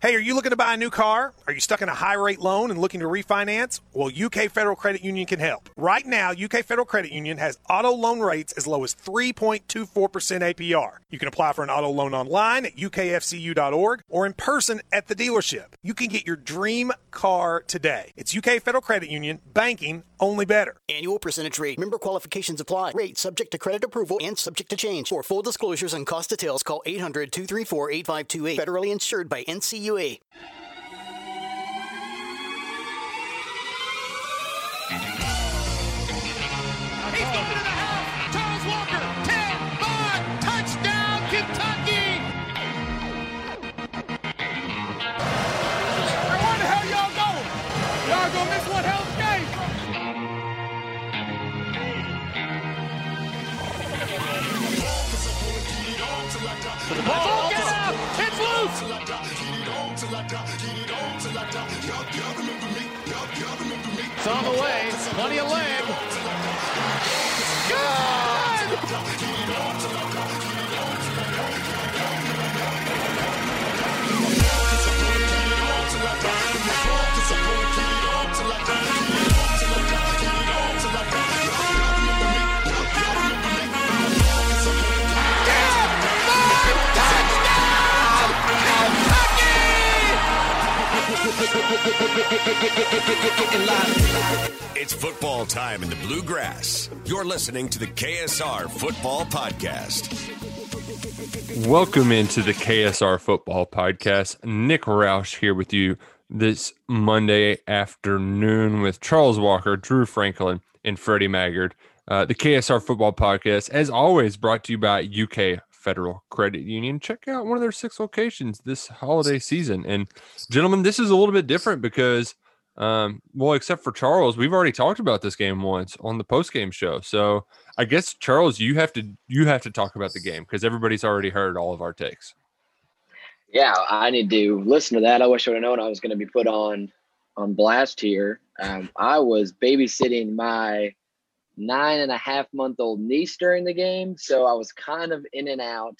Hey, are you looking to buy a new car? Are you stuck in a high rate loan and looking to refinance? Well, UK Federal Credit Union can help. Right now, UK Federal Credit Union has auto loan rates as low as 3.24% APR. You can apply for an auto loan online at ukfcu.org or in person at the dealership. You can get your dream car today. It's UK Federal Credit Union, banking only better. Annual percentage rate. Member qualifications apply. Rate subject to credit approval and subject to change. For full disclosures and cost details, call 800 234 8528. Federally insured by NCUA. He's moving to the house. Charles Walker, 10, 5, touchdown, Kentucky. Hey, where the y'all going? Y'all gonna miss one hell game. Ball, get up! It's loose! It's on the way. Plenty of leg. It's football time in the bluegrass. You're listening to the KSR Football Podcast. Welcome into the KSR Football Podcast. Nick Roush here with you this Monday afternoon with Charles Walker, Drew Franklin, and Freddie Maggard. Uh, the KSR Football Podcast, as always, brought to you by UK Federal Credit Union. Check out one of their six locations this holiday season. And, gentlemen, this is a little bit different because, um, well, except for Charles, we've already talked about this game once on the post game show. So, I guess Charles, you have to you have to talk about the game because everybody's already heard all of our takes. Yeah, I need to listen to that. I wish I would have known I was going to be put on on blast here. Um, I was babysitting my nine and a half month old niece during the game, so I was kind of in and out.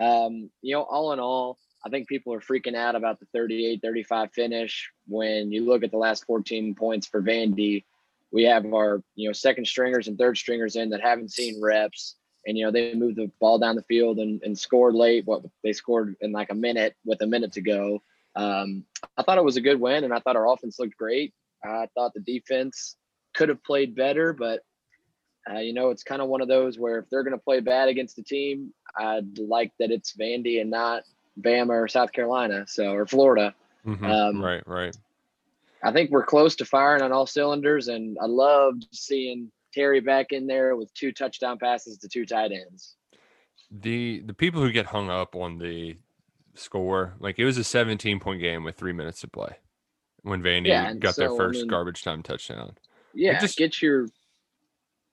Um, you know, all in all, I think people are freaking out about the 38 35 finish. When you look at the last 14 points for Vandy, we have our, you know, second stringers and third stringers in that haven't seen reps. And, you know, they moved the ball down the field and, and scored late. What they scored in like a minute with a minute to go. Um, I thought it was a good win, and I thought our offense looked great. I thought the defense could have played better, but uh, you know, it's kind of one of those where if they're going to play bad against a team, I'd like that it's Vandy and not Bama or South Carolina, so or Florida. Mhm. Um, right, right. I think we're close to firing on all cylinders, and I loved seeing Terry back in there with two touchdown passes to two tight ends. The the people who get hung up on the score, like it was a 17 point game with three minutes to play when Vandy Yeah, got their so, I first mean- garbage time touchdown. Yeah, just- get your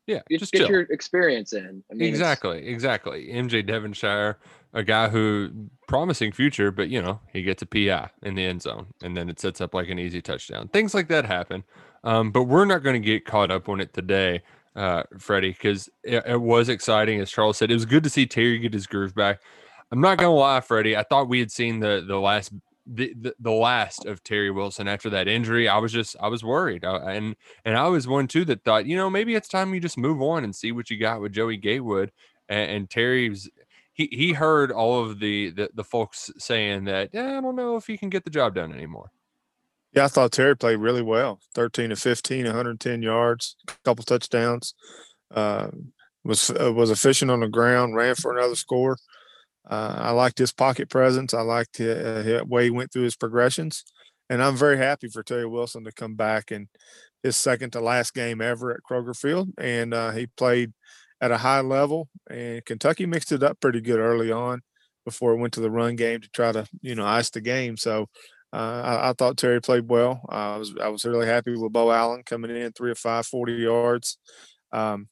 Yeah, get, just get chill. your experience in. I mean, exactly, exactly. MJ Devonshire, a guy who promising future, but you know he gets a PI in the end zone, and then it sets up like an easy touchdown. Things like that happen, um, but we're not going to get caught up on it today, uh, Freddie, because it, it was exciting. As Charles said, it was good to see Terry get his groove back. I'm not gonna lie, Freddie. I thought we had seen the the last the, the, the last of Terry Wilson after that injury. I was just I was worried, I, and and I was one too that thought, you know, maybe it's time you just move on and see what you got with Joey Gatewood and, and Terry's. He he heard all of the the, the folks saying that yeah, I don't know if he can get the job done anymore. Yeah, I thought Terry played really well. 13 to 15, 110 yards, a couple touchdowns. Uh, was uh, was efficient on the ground, ran for another score. Uh, I liked his pocket presence. I liked uh, the way he went through his progressions, and I'm very happy for Terry Wilson to come back in his second to last game ever at Kroger Field, and uh, he played at a high level. And Kentucky mixed it up pretty good early on before it went to the run game to try to you know ice the game. So uh, I, I thought Terry played well. Uh, I was I was really happy with Beau Allen coming in three or five, 40 yards. Um,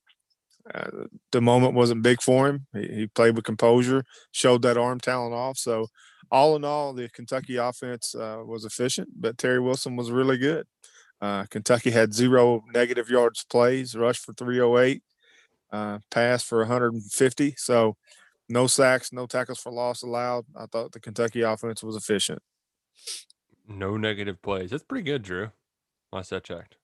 uh, the moment wasn't big for him. He, he played with composure, showed that arm talent off. So all in all, the Kentucky offense uh, was efficient, but Terry Wilson was really good. Uh, Kentucky had zero negative yards plays, rush for 308, uh, pass for 150. So no sacks, no tackles for loss allowed. I thought the Kentucky offense was efficient. No negative plays. That's pretty good, Drew. Last I checked.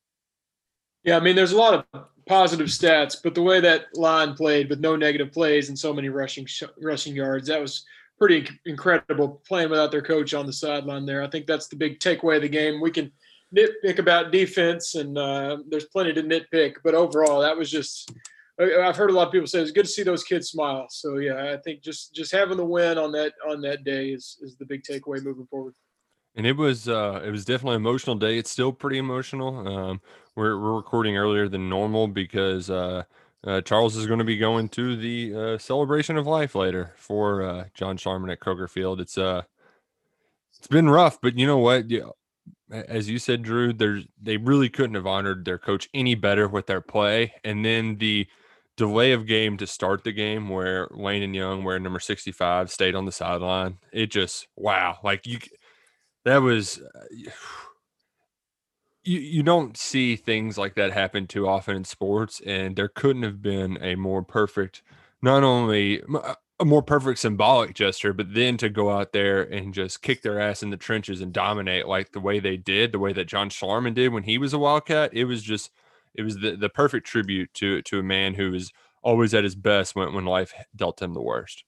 Yeah, I mean, there's a lot of positive stats, but the way that line played with no negative plays and so many rushing rushing yards, that was pretty incredible playing without their coach on the sideline there. I think that's the big takeaway of the game. We can nitpick about defense, and uh, there's plenty to nitpick, but overall, that was just. I've heard a lot of people say it's good to see those kids smile. So yeah, I think just just having the win on that on that day is is the big takeaway moving forward. And it was uh, it was definitely an emotional day. It's still pretty emotional. Um, we're we're recording earlier than normal because uh, uh, Charles is going to be going to the uh, celebration of life later for uh, John Schlarman at Kroger Field. It's uh, it's been rough, but you know what? Yeah, as you said, Drew, there's they really couldn't have honored their coach any better with their play, and then the delay of game to start the game where Landon Young, wearing number 65, stayed on the sideline. It just wow, like you that was uh, you you don't see things like that happen too often in sports and there couldn't have been a more perfect not only a more perfect symbolic gesture but then to go out there and just kick their ass in the trenches and dominate like the way they did the way that John Schlarman did when he was a Wildcat it was just it was the, the perfect tribute to to a man who was always at his best when, when life dealt him the worst.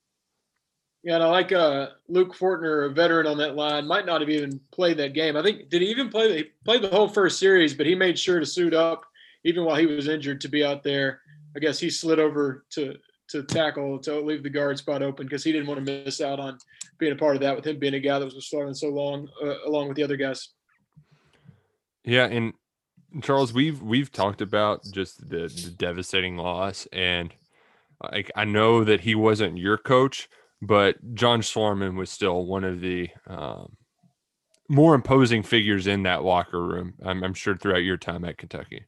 Yeah, and I like uh, Luke Fortner, a veteran on that line, might not have even played that game. I think did he even play? He played the whole first series, but he made sure to suit up even while he was injured to be out there. I guess he slid over to to tackle to leave the guard spot open because he didn't want to miss out on being a part of that with him being a guy that was starting so long uh, along with the other guys. Yeah, and Charles, we've we've talked about just the, the devastating loss, and like I know that he wasn't your coach, but John Schlarman was still one of the um, more imposing figures in that locker room. I'm, I'm, sure throughout your time at Kentucky.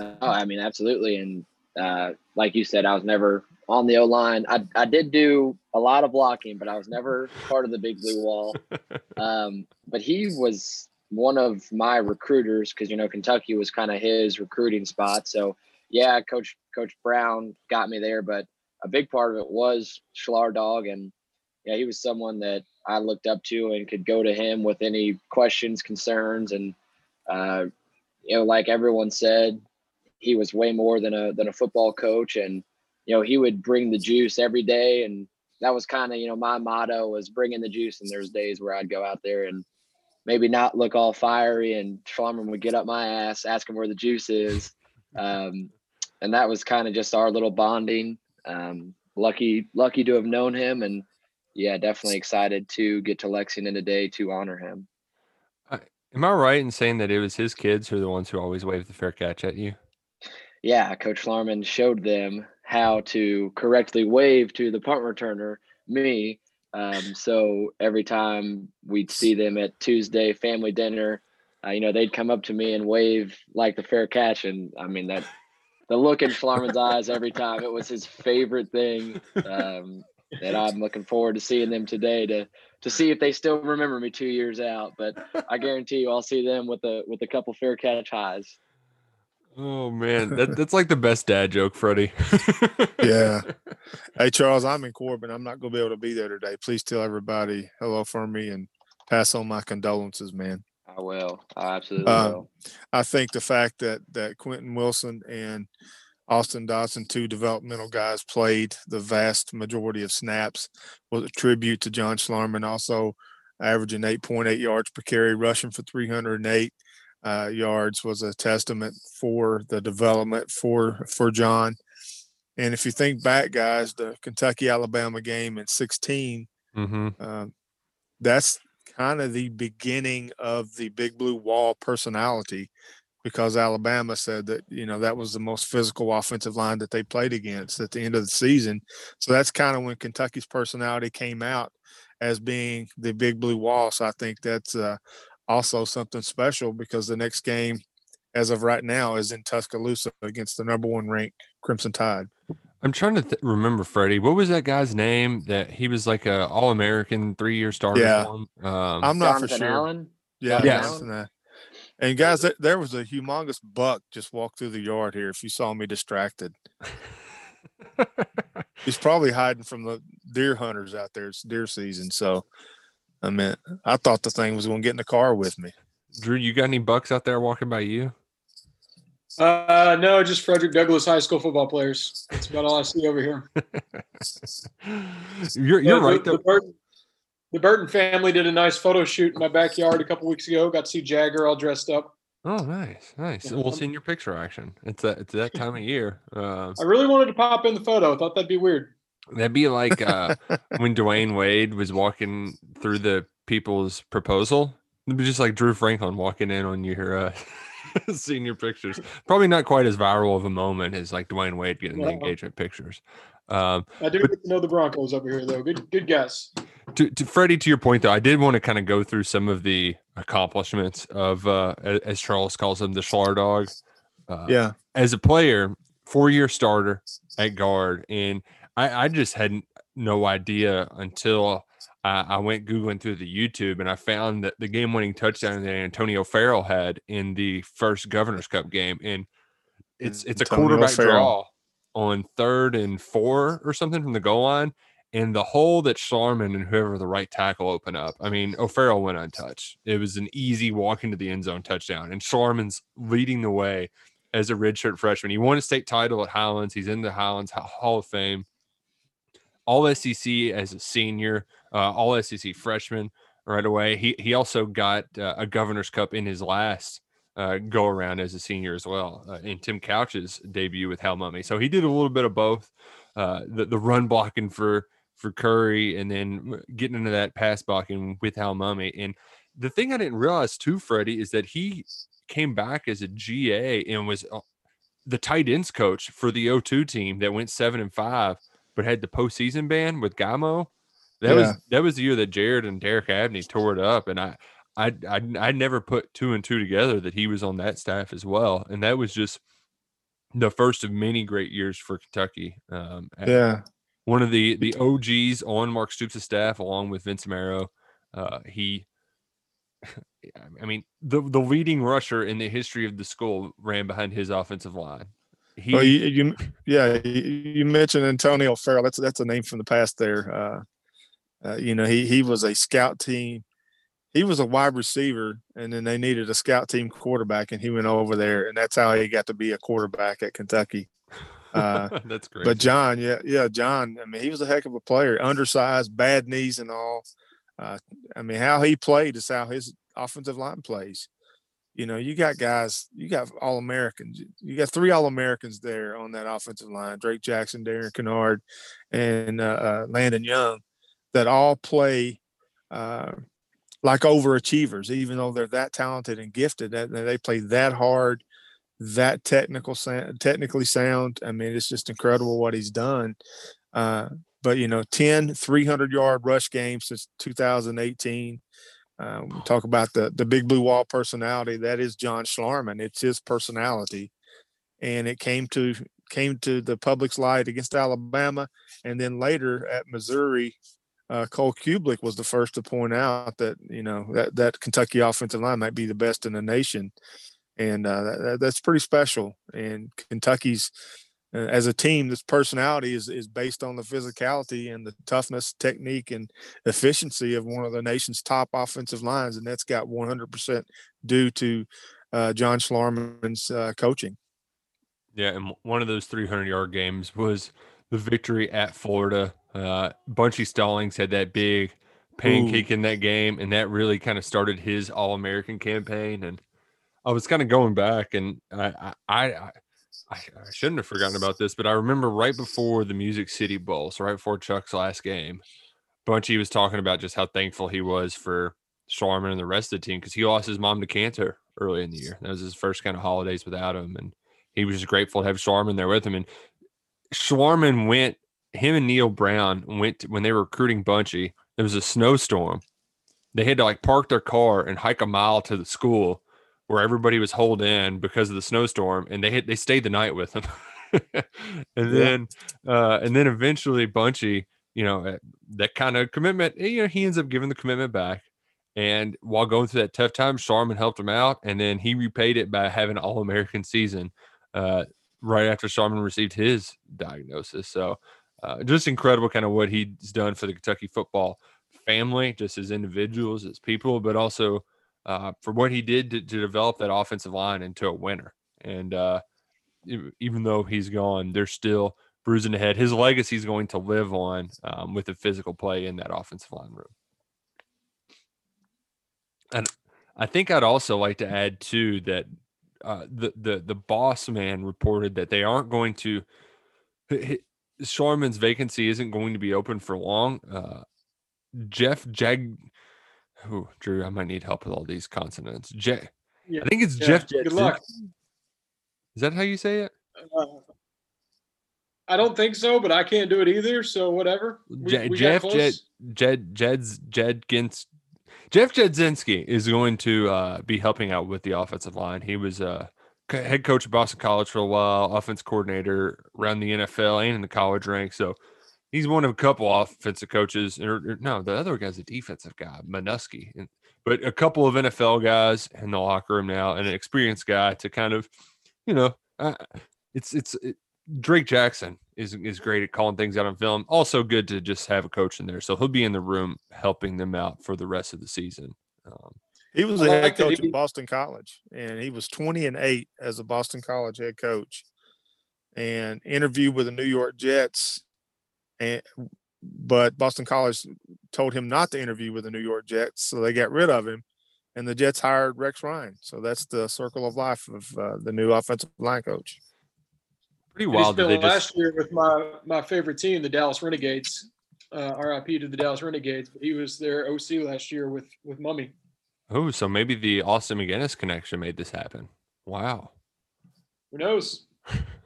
Oh, I mean, absolutely, and uh, like you said, I was never on the O line. I I did do a lot of blocking, but I was never part of the big blue wall. Um, but he was one of my recruiters because you know Kentucky was kind of his recruiting spot. So yeah, Coach Coach Brown got me there, but a big part of it was Schlar Dog, and yeah, he was someone that I looked up to and could go to him with any questions, concerns, and uh, you know, like everyone said, he was way more than a than a football coach, and you know, he would bring the juice every day, and that was kind of you know my motto was bringing the juice. And there's days where I'd go out there and maybe not look all fiery, and Schlarman would get up my ass, ask him where the juice is. Um, and that was kind of just our little bonding. Um, lucky, lucky to have known him, and yeah, definitely excited to get to Lexington today to honor him. Uh, am I right in saying that it was his kids who are the ones who always wave the fair catch at you? Yeah, Coach Schlarman showed them how to correctly wave to the punt returner, me, um, so every time we'd see them at Tuesday family dinner, uh, you know, they'd come up to me and wave like the fair catch. And I mean, that the look in Schlarman's eyes every time, it was his favorite thing. Um, and I'm looking forward to seeing them today to to see if they still remember me two years out. But I guarantee you, I'll see them with a with a couple fair catch highs. Oh man, that, that's like the best dad joke, Freddie. yeah. Hey Charles, I'm in Corbin. I'm not gonna be able to be there today. Please tell everybody hello for me and pass on my condolences, man. I will. I absolutely uh, will. I think the fact that that Quentin Wilson and Austin Dodson, two developmental guys, played the vast majority of snaps was a tribute to John Schlarman, also averaging 8.8 yards per carry, rushing for 308 uh, yards was a testament for the development for for John. And if you think back, guys, the Kentucky Alabama game in 16, mm-hmm. uh, that's kind of the beginning of the Big Blue Wall personality because Alabama said that you know that was the most physical offensive line that they played against at the end of the season. So that's kind of when Kentucky's personality came out as being the Big Blue Wall. So I think that's uh, also something special because the next game, as of right now, is in Tuscaloosa against the number one ranked Crimson Tide. I'm trying to th- remember Freddie. What was that guy's name? That he was like a All American three year starter. Yeah, um, I'm not Jonathan for sure. Allen? Yeah, yes. And guys, there was a humongous buck just walked through the yard here. If you saw me distracted, he's probably hiding from the deer hunters out there. It's deer season, so I mean, I thought the thing was going to get in the car with me. Drew, you got any bucks out there walking by you? Uh, no, just Frederick Douglass High School football players. That's about all I see over here. you're you're the, right. The, the, Burton, the Burton family did a nice photo shoot in my backyard a couple weeks ago. Got to see Jagger all dressed up. Oh, nice, nice. We'll see in your picture action. It's that it's that time of year. Uh, I really wanted to pop in the photo. I thought that'd be weird. That'd be like uh, when Dwyane Wade was walking through the people's proposal. It'd be just like Drew Franklin walking in on your uh, senior pictures. Probably not quite as viral of a moment as like Dwyane Wade getting the engagement pictures. Um, I do but, get to know the Broncos over here, though. Good, good guess. To, to Freddie, to your point, though, I did want to kind of go through some of the accomplishments of, uh, as Charles calls them, the Schlar dog. Uh, yeah. As a player, four-year starter at guard, and I, I just hadn't no idea until I, I went googling through the YouTube and I found that the game-winning touchdown that Antonio Ferrell had in the first Governor's Cup game, and it's it's a Antonio quarterback Ferrell. draw on third and four or something from the goal line, and the hole that Schlarman and whoever the right tackle open up. I mean, O'Ferrell went untouched. It was an easy walk into the end zone touchdown, and Schlarman's leading the way as a redshirt freshman. He won a state title at Highlands. He's in the Highlands Hall of Fame. All SEC as a senior, uh, all SEC freshman right away. He he also got uh, a Governor's Cup in his last uh, go around as a senior as well uh, in Tim Couch's debut with Hal Mumme. So he did a little bit of both. Uh, the the run blocking for for Curry and then getting into that pass blocking with Hal Mumme. And the thing I didn't realize too, Freddie, is that he came back as a GA and was uh, the tight ends coach for the O2 team that went seven and five, but had the postseason ban with Gamo. That yeah. was that was the year that Jared and Derek Abney tore it up, and I I I I never put two and two together that he was on that staff as well, and that was just the first of many great years for Kentucky. Um, yeah, one of the the OGs on Mark Stoops' staff, along with Vince Marrow. Uh, he, I mean, the the leading rusher in the history of the school ran behind his offensive line. He, well, you, you yeah, you, mentioned Antonio Ferrell. That's that's a name from the past there. Uh, uh, you know, he he was a scout team. He was a wide receiver, and then they needed a scout team quarterback, and he went over there, and that's how he got to be a quarterback at Kentucky. Uh, that's great. But John, yeah, yeah, John. I mean, he was a heck of a player. Undersized, bad knees, and all. Uh, I mean, how he played is how his offensive line plays. You know, you got guys, you got all Americans. You got three all Americans there on that offensive line: Drake Jackson, Darian Kinnard, and uh, uh, Landon Young that all play uh, like overachievers, even though they're that talented and gifted. That they play that hard, that technical, technically sound. I mean, it's just incredible what he's done. Uh, but you know, 10 300 yard rush games since 2018. Um, talk about the the big blue wall personality. That is John Schlarman. It's his personality, and it came to came to the public's light against Alabama, and then later at Missouri uh, Cole Cubelic was the first to point out that you know that that Kentucky offensive line might be the best in the nation, and uh, that, that's pretty special. And Kentucky's as a team, this personality is is based on the physicality and the toughness, technique, and efficiency of one of the nation's top offensive lines, and that's got 100% due to uh, John Schlarman's uh, coaching. Yeah, and one of those 300 yard games was the victory at Florida uh, Bunchy Stallings had that big pancake Ooh. in that game, and that really kind of started his All American campaign. And I was kind of going back, and I, I, I, I, shouldn't have forgotten about this, but I remember right before the Music City Bowl, so right before Chuck's last game, Bunchy was talking about just how thankful he was for Schlarman and the rest of the team because he lost his mom to cancer early in the year. That was his first kind of holidays without him, and he was just grateful to have Schlarman there with him. And Schlarman went him and Neal Brown went to, when they were recruiting Bunchy. There was a snowstorm. They had to like park their car and hike a mile to the school where everybody was holed in because of the snowstorm, and they had they stayed the night with him. and then uh, and then eventually Bunchy, you know, eh, that kind of commitment, eh, you know, he ends up giving the commitment back. And while going through that tough time, Schlarman helped him out, and then he repaid it by having an All American season uh, right after Schlarman received his diagnosis. So uh, just incredible kind of what he's done for the Kentucky football family, just as individuals, as people, but also uh, for what he did to, to, develop that offensive line into a winner. And uh, even though he's gone, they're still bruising ahead. His legacy is going to live on um, with the physical play in that offensive line room. And I think I'd also like to add too that uh, the the the boss man reported that they aren't going to. Schlarman's vacancy isn't going to be open for long. Uh, Jeff Jag, oh Drew, I might need help with all these consonants. Je- yeah, I think it's yeah, Jeff. Good luck. Is that how you say it? Uh, I don't think so, but I can't do it either. So whatever. We, we Jeff Jed Jed Jed's Jedkins Jeff Jagodzinski is going to uh, be helping out with the offensive line. He was uh, head coach at Boston College for a while, offense coordinator around the NFL and in the college ranks. So he's one of a couple offensive coaches. Or, or no, the other guy's a defensive guy, Manusky. And, but a couple of NFL guys in the locker room now, and an experienced guy to kind of, you know, uh, it's it's it, Drake Jackson is is great at calling things out on film. Also good to just have a coach in there, so he'll be in the room helping them out for the rest of the season. Um, he was a head coach at Boston College, and he was twenty and eight as a Boston College head coach, and interviewed with the New York Jets, and but Boston College told him not to interview with the New York Jets, so they got rid of him, and the Jets hired Rex Ryan. So that's the circle of life of uh, the new offensive line coach. Pretty wild. They last just... year with my my favorite team, the Dallas Renegades. Uh, RIP to the Dallas Renegades. But he was their OC last year with with Mumme. Oh, so maybe the Austin MacGinnis connection made this happen. Wow. Who knows?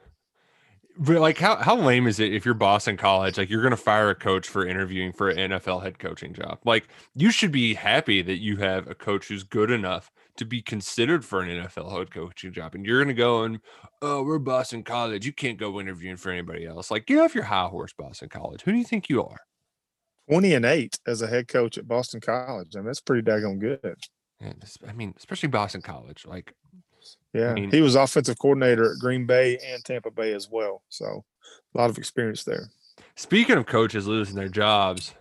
But like, how how lame is it if you're Boston College? Like, you're gonna fire a coach for interviewing for an NFL head coaching job. Like, you should be happy that you have a coach who's good enough to be considered for an NFL head coaching job, and you're gonna go and, oh, we're Boston College. You can't go interviewing for anybody else. Like, get off your high horse, Boston College. Who do you think you are? Twenty and eight as a head coach at Boston College. I mean, that's pretty daggone good. I mean, especially Boston College. Like, yeah, I mean, he was offensive coordinator at Green Bay and Tampa Bay as well. So a lot of experience there. Speaking of coaches losing their jobs,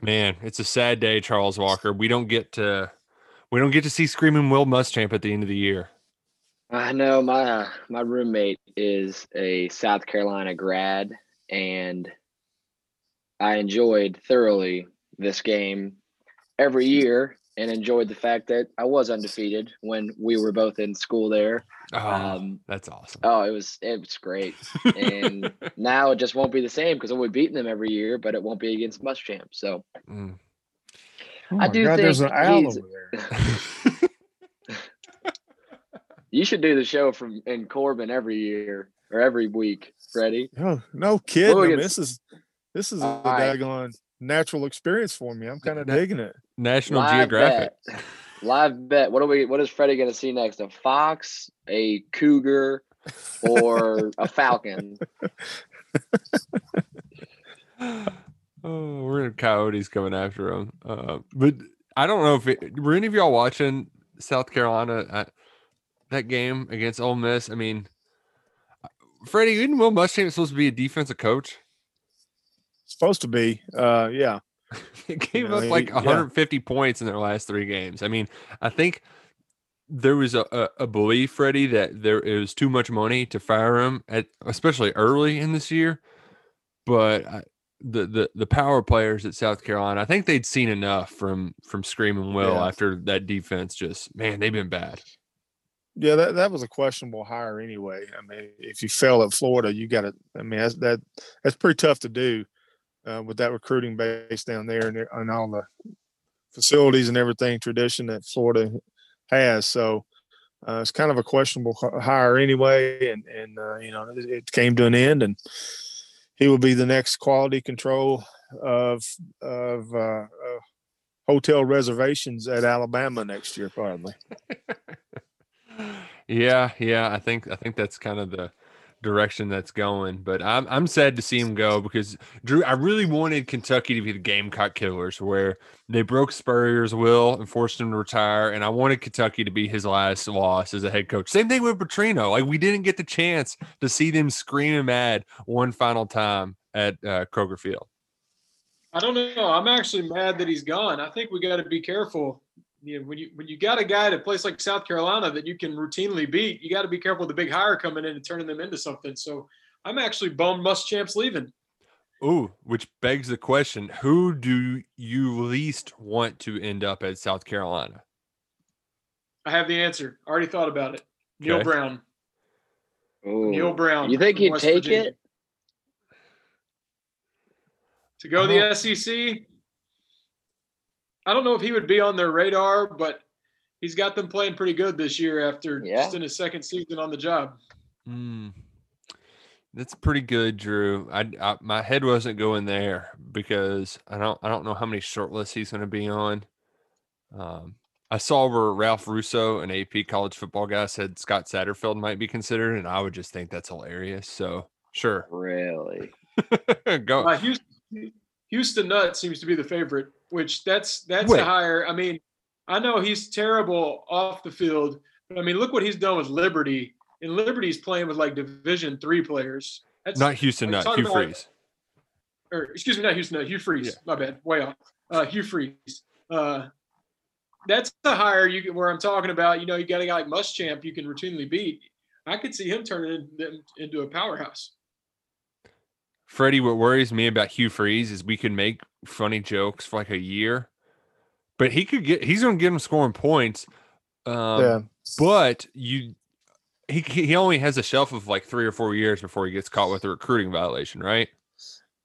man, it's a sad day, Charles Walker. We don't get to we don't get to see Screaming Will Muschamp at the end of the year. I know my uh, my roommate is a South Carolina grad, and I enjoyed thoroughly this game every year and enjoyed the fact that I was undefeated when we were both in school there. Oh, um, that's awesome. Oh, it was it was great. And now it just won't be the same because we'll be beating them every year, but it won't be against Muschamp. So mm. oh I do God, think there's an owl over there. you should do the show from in Corbin every year or every week, Freddie. No, no kidding. I mean, this is this is a right. daggone natural experience for me. I'm kind of digging it. National Live Geographic. Bet. Live bet. What are we? What is Freddie going to see next? A fox, a cougar, or a falcon? oh, we're in coyotes coming after him. Uh, but I don't know if it, were any of y'all watching South Carolina at that game against Ole Miss. I mean, Freddie, isn't Will Muschamp supposed to be a defensive coach? Supposed to be. Uh, yeah. it gave you know, up like 150 yeah. points in their last three games. I mean, I think there was a, a, a belief, Freddie, that there was too much money to fire him at, especially early in this year. But I, the the the power players at South Carolina, I think they'd seen enough from from Screaming Will yeah. after that defense. Just man, they've been bad. Yeah, that, that was a questionable hire anyway. I mean, if you fail at Florida, you got to. I mean, that's, that that's pretty tough to do uh, with that recruiting base down there and, and all the facilities and everything tradition that Florida has. So uh, it's kind of a questionable hire anyway, and and uh, you know it, it, came to an end, and he will be the next quality control of of uh, hotel reservations at Alabama next year, probably. yeah, yeah, I think I think that's kind of the direction that's going. But I'm I'm sad to see him go because Drew, I really wanted Kentucky to be the Gamecock Killers, where they broke Spurrier's will and forced him to retire, and I wanted Kentucky to be his last loss as a head coach. Same thing with Petrino. Like we didn't get the chance to see them scream and mad one final time at uh, Kroger Field. I don't know. I'm actually mad that he's gone. I think we got to be careful. You know, when you when you got a guy at a place like South Carolina that you can routinely beat, you got to be careful with the big hire coming in and turning them into something. So I'm actually bummed Muschamp's leaving. Ooh, which begs the question: Who do you least want to end up at South Carolina? I have the answer. I already thought about it. Neal Okay. Brown. Ooh. Neal Brown. You think from he'd West take Virginia. it? to go to the uh-huh. SEC? I don't know if he would be on their radar, but he's got them playing pretty good this year after Yeah. just in his second season on the job. Hmm. That's pretty good, Drew. I, I my head wasn't going there because I don't I don't know how many shortlists he's going to be on. Um, I saw where Ralph Russo, an AP college football guy, said Scott Satterfield might be considered, and I would just think that's hilarious. So sure, Really? go. Uh, Houston, Houston Nutt seems to be the favorite, which that's that's Wait. a higher. I mean, I know he's terrible off the field, but I mean, look what he's done with Liberty. And Liberty's playing with like Division three players. That's Not Houston like, talk Hugh about- Freeze. or excuse me, not Houston, no, Hugh Freeze. Yeah. My bad, way off. Uh, Hugh Freeze. Uh, that's the hire you where I'm talking about. You know, you got a guy like Muschamp you can routinely beat. I could see him turning them into a powerhouse. Freddie, what worries me about Hugh Freeze is we could make funny jokes for like a year, but he could get he's to get him scoring points. Um, yeah. but you he he only has a shelf of like three or four years before he gets caught with a recruiting violation, right?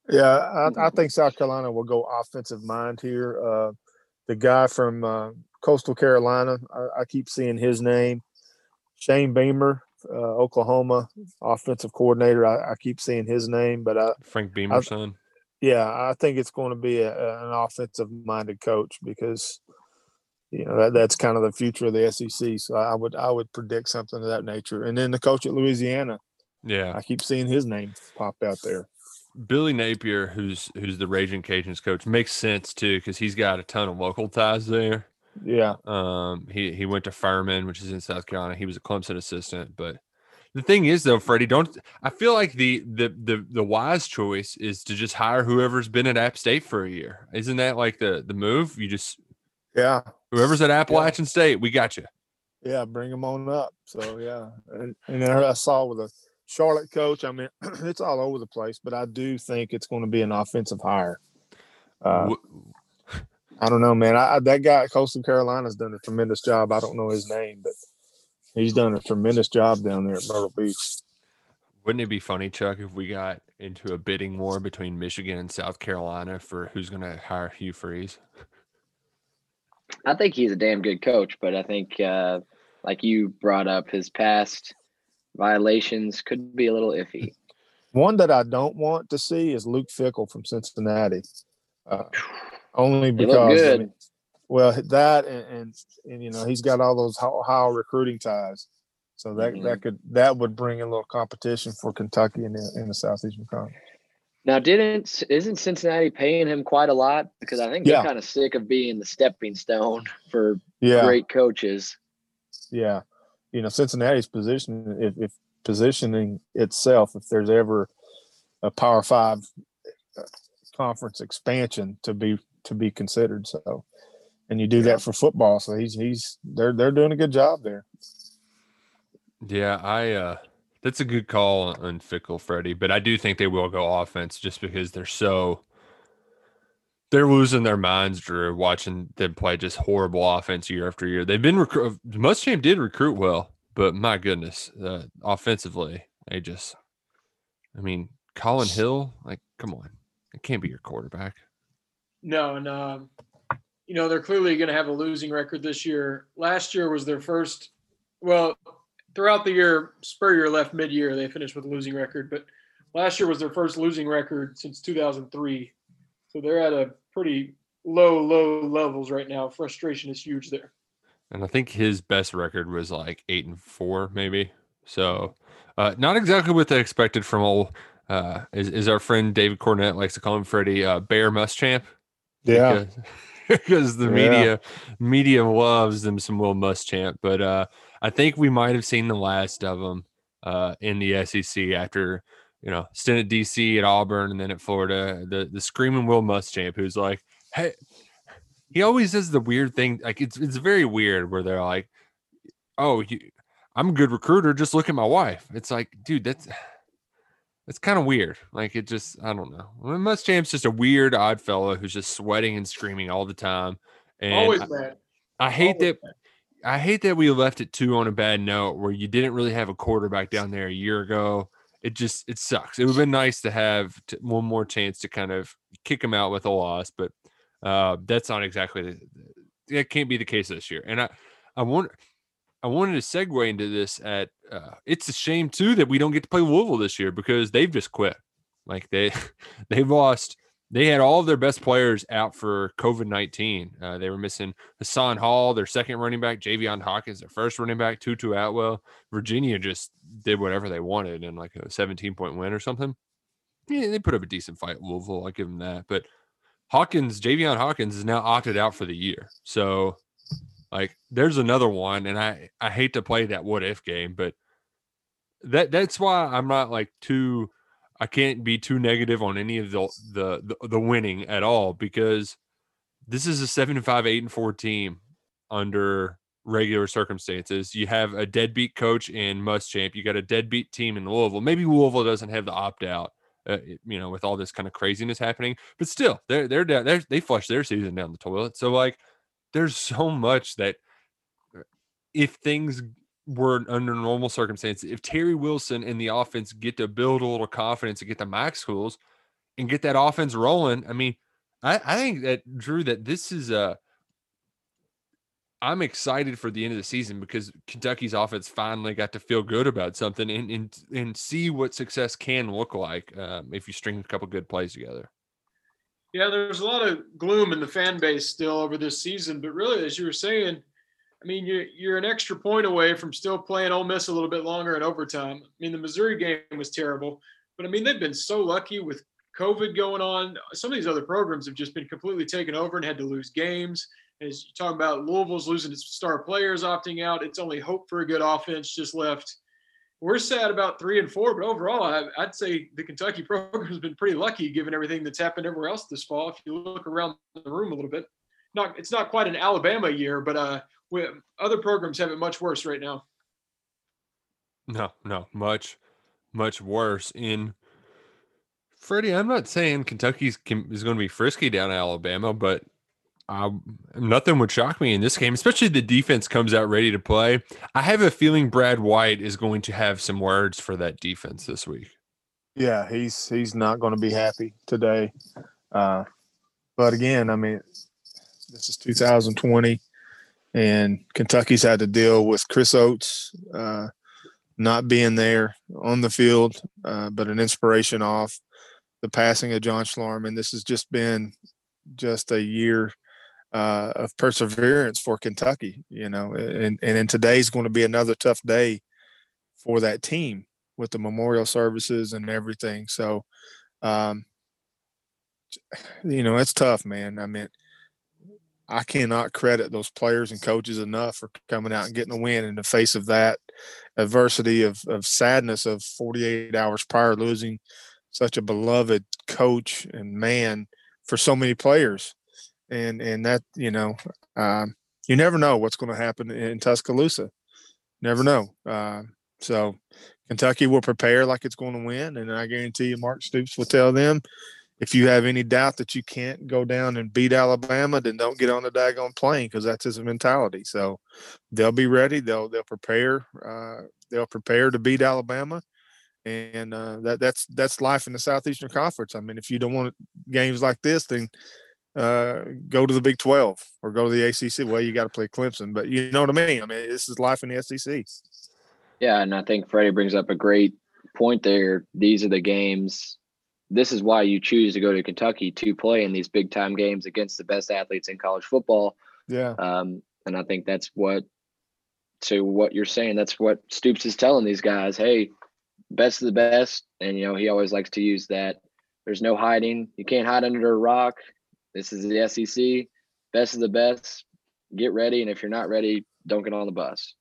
Yeah, I, I think South Carolina will go offensive mind here. Uh, the guy from uh, Coastal Carolina, I, I keep seeing his name. Shane Beamer, uh, Oklahoma offensive coordinator. I, I keep seeing his name, but I, Frank Beamer's son. Yeah, I think it's going to be a, an offensive minded coach because you know that, that's kind of the future of the SEC. So I would I would predict something of that nature. And then the coach at Louisiana, Yeah, I keep seeing his name pop out there. Billy Napier, who's who's the Raging Cajuns coach, makes sense too because he's got a ton of local ties there. Yeah, Um, he he went to Furman, which is in South Carolina. He was a Clemson assistant, but the thing is though, Freddie, don't I feel like the the the the wise choice is to just hire whoever's been at App State for a year. Isn't that like the the move? You just yeah, whoever's at Appalachian State, we got you. yeah. Bring them on up. So yeah, and, and then I saw with a Charlotte coach. I mean, it's all over the place, but I do think it's going to be an offensive hire. Uh, I don't know, man. I, I, that guy at Coastal Carolina's done a tremendous job. I don't know his name, but he's done a tremendous job down there at Myrtle Beach. Wouldn't it be funny, Chuck, if we got into a bidding war between Michigan and South Carolina for who's going to hire Hugh Freeze? I think he's a damn good coach, but I think, uh, like you brought up, his past violations could be a little iffy. One that I don't want to see is Luke Fickell from Cincinnati. Uh, only They look because, I mean, well, that and, and and you know he's got all those Ohio recruiting ties, so that Mhm. that could that would bring a little competition for Kentucky in the in the Southeastern Conference. Now, didn't isn't Cincinnati paying him quite a lot? Because I think they're kind of sick of being the stepping stone for Yeah, great coaches. yeah. You know Cincinnati's position if, if positioning itself if there's ever a Power Five uh, conference expansion to be to be considered. So, and you do that for football. So he's he's they're they're doing a good job there. Yeah, I uh that's a good call on- on Fickell, Freddie, but I do think they will go offense just because they're so they're losing their minds, Drew, watching them play just horrible offense year after year. They've been recruit Muschamp did recruit well, but my goodness, uh, offensively, they just I mean, Collin Hill, like, come on. It can't be your quarterback. No, and um, you know they're clearly going to have a losing record this year. Last year was their first. Well, throughout the year, Spurrier left mid-year. They finished with a losing record, but last year was their first losing record since 2003. So they're at a pretty low, low levels right now. Frustration is huge there. And I think his best record was like eight and four, maybe. So, uh, not exactly what they expected from old. Uh, is, is our friend David Cornett likes to call him Freddie uh, Bear Muschamp Yeah, because, the Yeah. media media loves them some Will Muschamp. But uh, I think we might have seen the last of them uh, in the SEC after you know, stint at DC, at Auburn, and then at Florida. The the screaming Will Muschamp, who's like, hey, he always does the weird thing. Like it's it's very weird where they're like, oh, you, I'm a good recruiter. Just look at my wife. It's like, dude, that's it's kind of weird. Like it just, I don't know. I mean, Muschamp's just a weird, odd fellow who's just sweating and screaming all the time. And Always I. I hate Always that. I hate that we left it two on a bad note where you didn't really have a quarterback down there a year ago. It just it sucks. It would have been nice to have t- one more chance to kind of kick him out with a loss, but uh, that's not exactly the, that can't be the case this year. And I I want I wanted to segue into this at uh, it's a shame too that we don't get to play Louisville this year because they've just quit. Like they they've lost they had all of their best players out for COVID 19. Uh, they were missing Hassan Hall, their second running back, Javian Hawkins, their first running back, Tutu Atwell. Virginia just did whatever they wanted in like a 17 point win or something. Yeah, they put up a decent fight, Louisville. I'll give them that. But Hawkins, Javian Hawkins is now opted out for the year. So, like, there's another one. And I, I hate to play that what if game, but that that's why I'm not like too I can't be too negative on any of the the the, the winning at all because this is a seven and five, eight and four team under regular circumstances. You have a deadbeat coach in Muschamp. You got a deadbeat team in Louisville. Maybe Louisville doesn't have the opt out, uh, you know, with all this kind of craziness happening. But still, they're they're down. They're, they flush their season down the toilet. So like, there's so much that uh, if things were under normal circumstances, if Terry Wilson and the offense get to build a little confidence and get the max schools and get that offense rolling, I mean, I, I think that Drew, that this is a. I'm excited for the end of the season because Kentucky's offense finally got to feel good about something and and, and see what success can look like um, if you string a couple good plays together. Yeah, there's a lot of gloom in the fan base still over this season, but really, as you were saying, I mean, you're you're an extra point away from still playing Ole Miss a little bit longer in overtime. I mean, the Missouri game was terrible, but I mean, they've been so lucky with COVID going on. Some of these other programs have just been completely taken over and had to lose games. As you talk about Louisville's losing its star players opting out, it's only hope for a good offense just left. We're sad about three and four, but overall, I, I'd say the Kentucky program has been pretty lucky given everything that's happened everywhere else this fall. If you look around the room a little bit, not it's not quite an Alabama year, but uh, we, other programs have it much worse right now. No, no, much, much worse. In Freddie, I'm not saying Kentucky's is going to be frisky down in Alabama, but um, nothing would shock me in this game, especially the defense comes out ready to play. I have a feeling Brad White is going to have some words for that defense this week. Yeah, he's he's not going to be happy today. Uh, but again, I mean, this is 2020, and Kentucky's had to deal with Chris Oats uh, not being there on the field, uh, but an inspiration off the passing of John Schlarman. This has just been just a year uh, of perseverance for Kentucky, you know, and and today's going to be another tough day for that team with the memorial services and everything. So, um, you know, it's tough, man. I mean, I cannot credit those players and coaches enough for coming out and getting a win in the face of that adversity of, of sadness of 48 hours prior losing such a beloved coach and man for so many players. And, and that, you know, um, you never know what's going to happen in Tuscaloosa. Never know. Uh, so Kentucky will prepare like it's going to win. And I guarantee you, Mark Stoops will tell them if you have any doubt that you can't go down and beat Alabama, then don't get on the daggone plane because that's his mentality. So they'll be ready. They'll they'll prepare. Uh, they'll prepare to beat Alabama, and uh, that that's that's life in the Southeastern Conference. I mean, if you don't want games like this, then uh, go to the Big Twelve or go to the ACC. Well, you got to play Clemson, but you know what I mean. I mean, this is life in the SEC. Yeah, and I think Freddie brings up a great point there. These are the games this is why you choose to go to Kentucky to play in these big time games against the best athletes in college football. Yeah. Um, and I think that's what, to what you're saying, that's what Stoops is telling these guys. Hey, best of the best. And, you know, he always likes to use that. There's no hiding. You can't hide under a rock. This is the SEC. Best of the best. Get ready. And if you're not ready, don't get on the bus.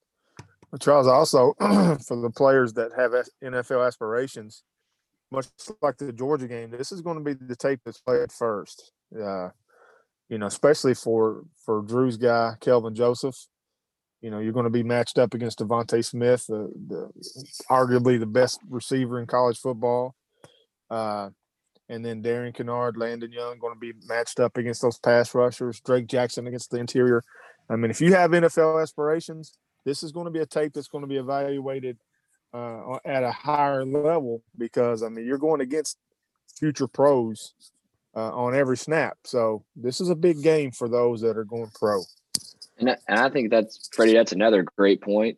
Charles, also for the players that have NFL aspirations, much like the Georgia game, this is going to be the tape that's played first. Uh, you know, especially for for Drew's guy, Kelvin Joseph. You know, you're going to be matched up against DeVonta Smith, the, the arguably the best receiver in college football. Uh, and then Darian Kinnard, Landon Young going to be matched up against those pass rushers. Drake Jackson against the interior. I mean, if you have NFL aspirations, this is going to be a tape that's going to be evaluated uh, at a higher level because I mean you're going against future pros uh, on every snap. So this is a big game for those that are going pro. And I, and I think that's Freddie. That's another great point.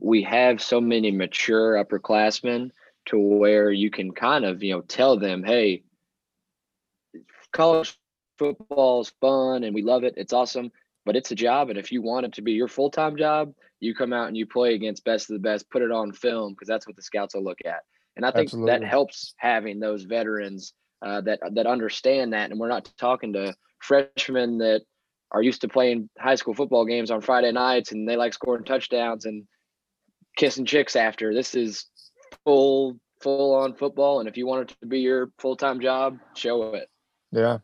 We have so many mature upperclassmen to where you can kind of you know tell them, hey, college football is fun and we love it. It's awesome, but it's a job. And if you want it to be your full time job, you come out and you play against best of the best, put it on film because that's what the scouts will look at. And I think Absolutely. that helps having those veterans uh, that that understand that. And we're not talking to freshmen that are used to playing high school football games on Friday nights and they like scoring touchdowns and kissing chicks after. This is full full on football, and if you want it to be your full time job, show it. Yeah.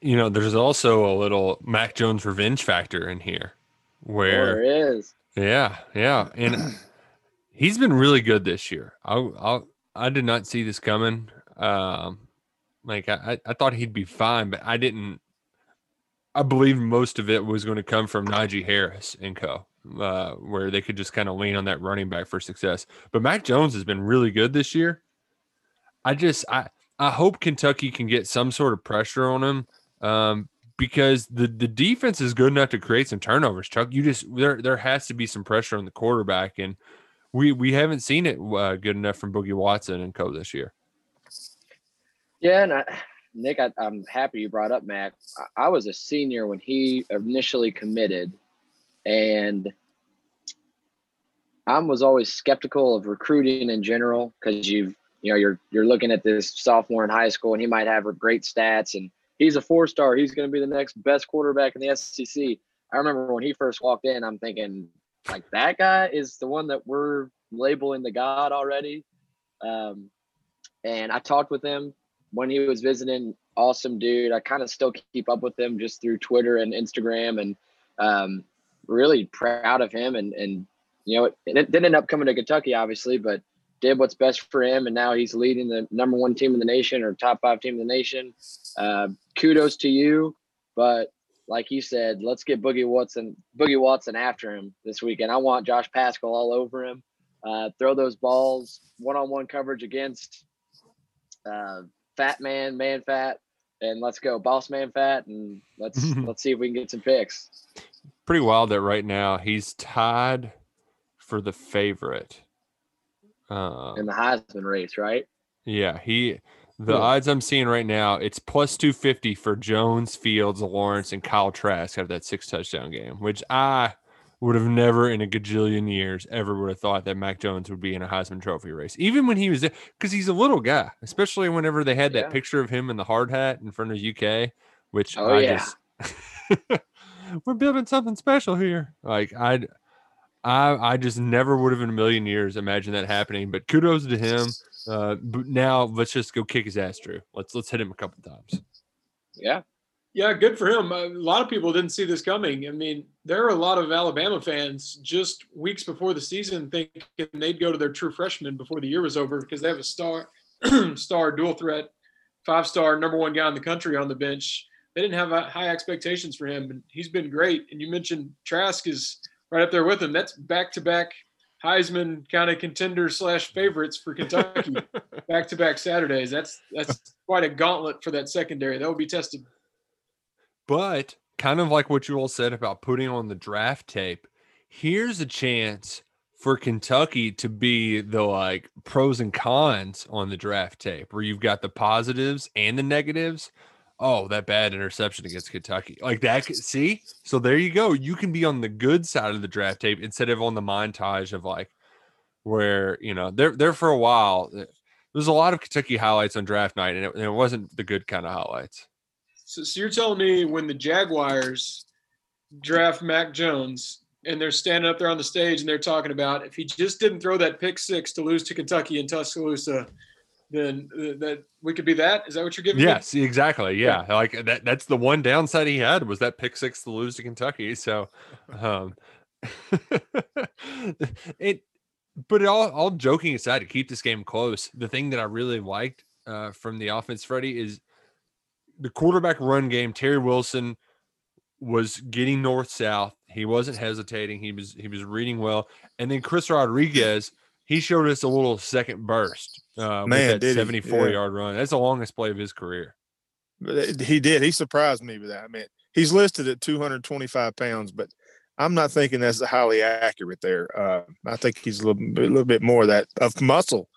You know, there's also a little Mac Jones revenge factor in here where there is. Yeah, yeah. And he's been really good this year. I I I did not see this coming. Um like I, I thought he'd be fine, but I didn't I believe most of it was going to come from Najee Harris and co. Uh, where they could just kind of lean on that running back for success. But Mac Jones has been really good this year. I just I I hope Kentucky can get some sort of pressure on him um, because the the defense is good enough to create some turnovers. Chuck, you just there there has to be some pressure on the quarterback, and we we haven't seen it uh, good enough from Boogie Watson and Co this year. Yeah, and I, Nick, I, am happy you brought up Mac. I, I was a senior when he initially committed, and I was always skeptical of recruiting in general because you've you know you're you're looking at this sophomore in high school and he might have great stats and he's a four star. He's going to be the next best quarterback in the SEC. I remember when he first walked in, I'm thinking, like, that guy is the one that we're labeling the God already. Um, and I talked with him when he was visiting. Awesome dude. I kind of still keep up with him just through Twitter and Instagram, and um, really proud of him. And and you know, it, it didn't end up coming to Kentucky, obviously, but did what's best for him, and now he's leading the number one team in the nation or top five team in the nation. Uh, kudos to you, but like you said, let's get Boogie Watson, Boogie Watson after him this weekend. I want Josh Paschal all over him. Uh, throw those balls, one-on-one coverage against uh, Fat Man, Man Fat, and let's go, Boss Man Fat, and let's let's see if we can get some picks. Pretty wild that right now he's tied for the favorite um, in the Heisman race, right? Yeah, he. The cool. odds I'm seeing right now, it's plus 250 for Jones, Fields, Lawrence, and Kyle Trask out of that six touchdown game, which I would have never in a gajillion years ever would have thought that Mac Jones would be in a Heisman Trophy race, even when he was there, because he's a little guy, especially whenever they had that yeah. picture of him in the hard hat in front of UK, which oh, I yeah. just we're building something special here. Like I I I just never would have in a million years imagined that happening. But kudos to him. Uh, but now let's just go kick his ass, Drew. Let's let's hit him a couple times. Yeah, yeah, good for him. A lot of people didn't see this coming. I mean, there are a lot of Alabama fans just weeks before the season thinking they'd go to their true freshman before the year was over because they have a star star dual threat, five star number one guy in the country on the bench. They didn't have high expectations for him, and he's been great. And you mentioned Trask is right up there with him. That's back to back Heisman kind of contender slash favorites for Kentucky, back to back Saturdays. That's that's quite a gauntlet for that secondary. That will be tested. But kind of like what you all said about putting on the draft tape, here's a chance for Kentucky to be the like pros and cons on the draft tape, where you've got the positives and the negatives oh, that bad interception against Kentucky. Like that. See? So there you go. You can be on the good side of the draft tape instead of on the montage of like where, you know, there there for a while. Eh, there's a lot of Kentucky highlights on draft night, and it, and it wasn't the good kind of highlights. So, so you're telling me when the Jaguars draft Mac Jones and they're standing up there on the stage and they're talking about if he just didn't throw that pick six to lose to Kentucky in Tuscaloosa, then uh, that we could be that. Is that what you're giving? me? Yes, exactly. Yeah. Like that that's the one downside he had was that pick six to lose to Kentucky. So um it but all all joking aside to keep this game close, the thing that I really liked uh from the offense, Freddie, is the quarterback run game. Terry Wilson was getting north south. He wasn't hesitating. He was he was reading well. And then Chris Rodriguez, he showed us a little second burst uh, Man, with that did 74 Yeah. yard run. That's the longest play of his career. But he did. He surprised me with that. I mean, he's listed at 225 pounds, but I'm not thinking that's highly accurate there. Uh, I think he's a little, bit- a little bit more of that of muscle.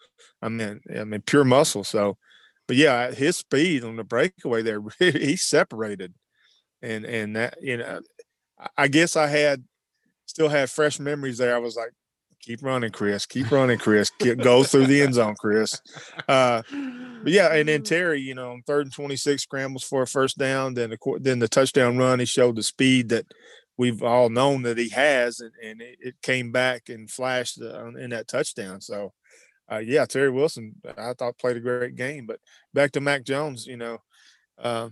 I mean, I mean, pure muscle. So, but yeah, his speed on the breakaway there, he separated, and and that you know, I- I guess I had still had fresh memories there. I was like, keep running, Chris, keep running, Chris, Get, go through the end zone, Chris. Uh, but yeah, and then Terry, you know, third and twenty six scrambles for a first down. Then the then the touchdown run, he showed the speed that we've all known that he has, and, and it, it came back and flashed uh, in that touchdown. So, uh, yeah, Terry Wilson, I thought played a great game. But back to Mac Jones, you know, uh,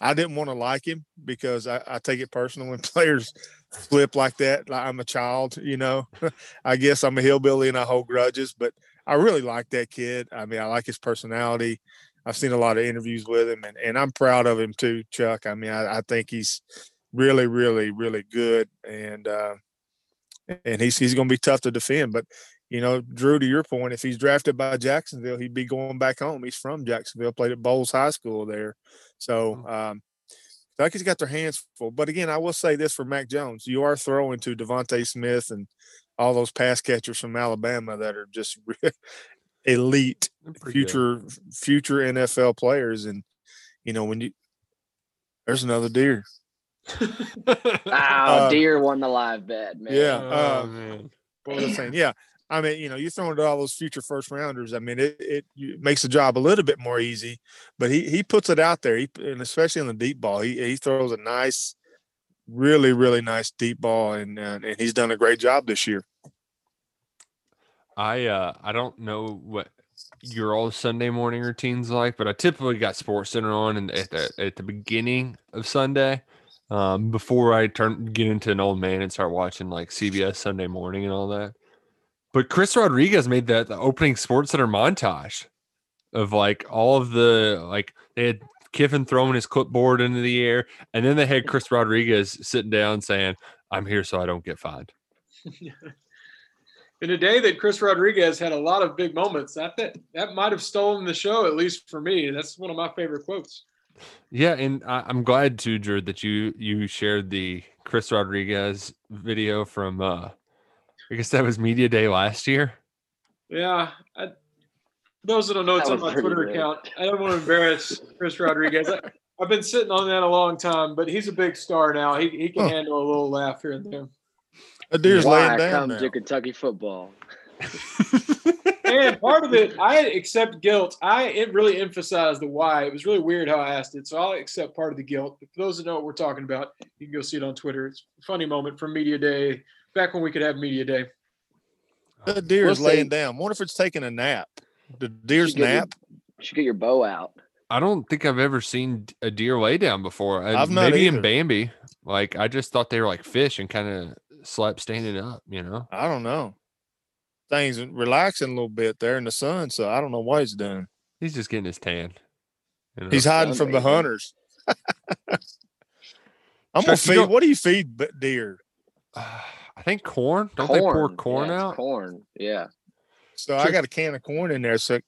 I didn't want to like him because I, I take it personal when players flip like that. Like I'm a child, you know. I guess I'm a hillbilly and I hold grudges, but I really like that kid. I mean, I like his personality. I've seen a lot of interviews with him, and, and I'm proud of him too, Chuck. I mean, I, I think he's really, really, really good, and uh, and he's he's going to be tough to defend. But you know, Drew, to your point, if he's drafted by Jacksonville, he'd be going back home. He's from Jacksonville, played at Bolles High School there, so. Um, Kentucky's got their hands full. But again, I will say this for Mac Jones: you are throwing to DeVonta Smith and all those pass catchers from Alabama that are just elite Pretty good. future future NFL players. And you know, when you there's another deer. Oh, Uh, deer won the live bet, man. Yeah. Oh, uh, man. What was I saying? Yeah. I mean, you know, you're throwing to all those future first rounders. I mean, it, it makes the job a little bit more easy, but he he puts it out there. He and especially on the deep ball, he he throws a nice, really really nice deep ball, and uh, and he's done a great job this year. I uh I don't know what your all Sunday morning routines like, but I typically got Sports Center on and at the at the beginning of Sunday, um, before I turn get into an old man and start watching like CBS Sunday morning and all that. But Chris Rodriguez made that the opening Sports Center montage of like all of the like they had Kiffin throwing his clipboard into the air, and then they had Chris Rodriguez sitting down saying, "I'm here so I don't get fined." In a day that Chris Rodriguez had a lot of big moments, that that, that might have stolen the show, at least for me. That's one of my favorite quotes. Yeah, and I, I'm glad too, Drew, that you you shared the Chris Rodriguez video from uh I guess that was media day last year. Yeah. I, those that don't know, it's That on my Twitter good. account. I don't want to embarrass Chris Rodriguez. I, I've been sitting on that a long time, but he's a big star now. He, he can Huh. handle a little laugh here and there. A deer's Why laying down comes now. to Kentucky football? And part of it, I accept guilt. I it really emphasized the why. It was really weird how I asked it, so I'll accept part of the guilt. But for those that know what we're talking about, you can go see it on Twitter. It's a funny moment from media day, back when we could have media day. The deer is We'll see. laying down. Wonder if it's taking a nap. The deer's Should get your- nap. You should get your bow out. I don't think I've ever seen a deer lay down before. Uh, I've not Maybe in. Bambi. Like I just thought they were like fish and kind of slept standing up, you know. I don't know. Things relaxing a little bit there in the sun, so I don't know what he's doing. He's just getting his tan. you know? He's hiding from the hunters. I'm Chuck, gonna feed. What do you feed b- deer? I think corn. Don't they pour corn Yeah, out? Corn. Yeah. So I got a can of corn in there. So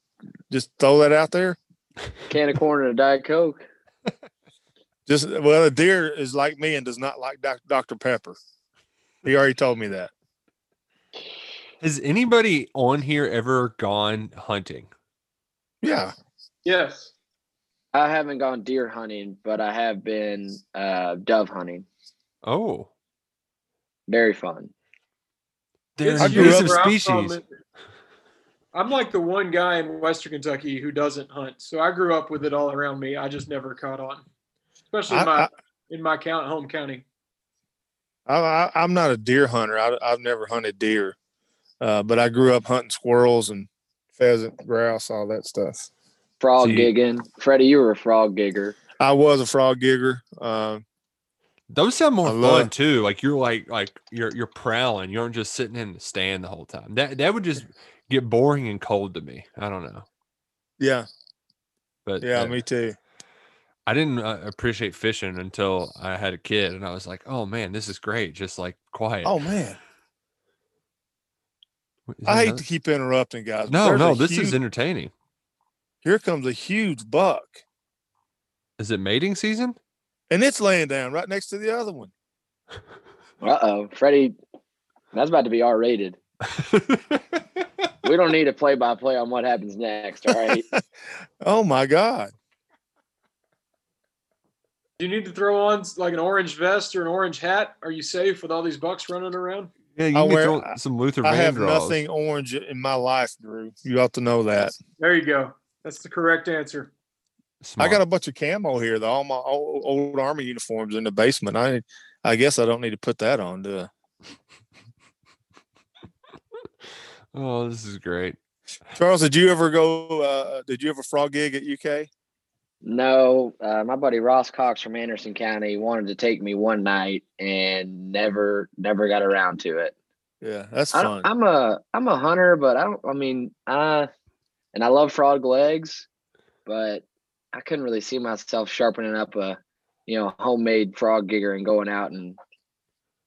just throw that out there. Can of corn and a Diet Coke. Just well, a deer is like me and does not like Doc- Dr Pepper. He already told me that. Has anybody on here ever gone hunting? Yeah, Yes. I haven't gone deer hunting, but I have been uh, dove hunting. Oh, Very fun. they're It's an I invasive where I'm from, species. I'm like the one guy in Western Kentucky who doesn't hunt. So I grew up with it all around me. I just never caught on, especially I- in my I- in my count home county. I, I, I'm not a deer hunter. I, I've never hunted deer, uh, but I grew up hunting squirrels and pheasant, grouse, all that stuff. Frog See- gigging. Freddie, you were a frog gigger. I was a frog gigger. Uh, Those sound more fun too. Like you're like like you're you're prowling. You aren't just sitting in the stand the whole time. That that would just get boring and cold to me. I don't know. yeah, But yeah, me too. I didn't uh, appreciate fishing until I had a kid, and I was like, "Oh man, this is great! Just like quiet." Oh man, I hate another- to keep interrupting guys. No, no, this huge- is entertaining. here comes a huge buck, Is it mating season? And it's laying down right next to the other one. Uh oh, Freddie, that's about to be R rated. We don't need a play by play on what happens next. All right. Oh my god! Do you need to throw on like an orange vest or an orange hat? Are you safe with all these bucks running around? yeah, you I need to throw some Luther I have Vandross. nothing orange in my life, Drew. You ought to know that. There you go. That's the correct answer. I got a bunch of camo here, though. All my old, old army uniforms in the basement. I, I guess I don't need to put that on. Do I? Oh, this is great. Charles, did you ever go? Uh, did you ever frog gig at UK? No, uh, my buddy Ross Cox from Anderson County wanted to take me one night and never, never got around to it. Yeah, that's fun. I, am a, I'm a hunter, but I don't. I mean, uh, and I love frog legs, but I couldn't really see myself sharpening up a, you know, homemade frog gigger and going out and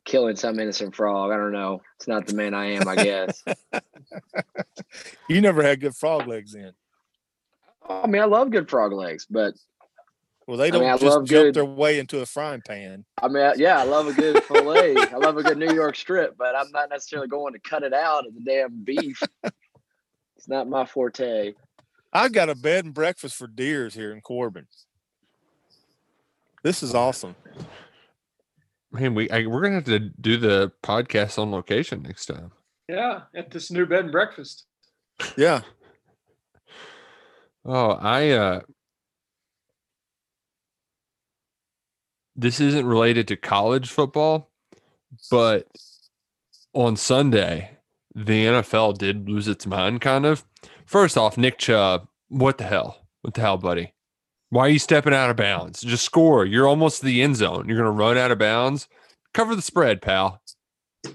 killing some innocent frog. I don't know. It's not the man I am, I guess. you never had good frog legs in. I mean, I love good frog legs, but Well, they don't mean, I just jump good- their way into a frying pan. I mean, yeah, I love a good fillet. I love a good New York strip, but I'm not necessarily going to cut it out of the damn beef. it's not my forte. I've got a bed and breakfast for deers here in Corbin. This is awesome. Man, we I, we're gonna have to do the podcast on location next time. Yeah, at this new bed and breakfast. Yeah. Oh, I uh this isn't related to college football, but on Sunday, the NFL did lose its mind kind of. First off, Nick Chubb, what the hell? What the hell, buddy? Why are you stepping out of bounds? Just score. You're almost to the end zone. You're gonna run out of bounds. Cover the spread, pal. I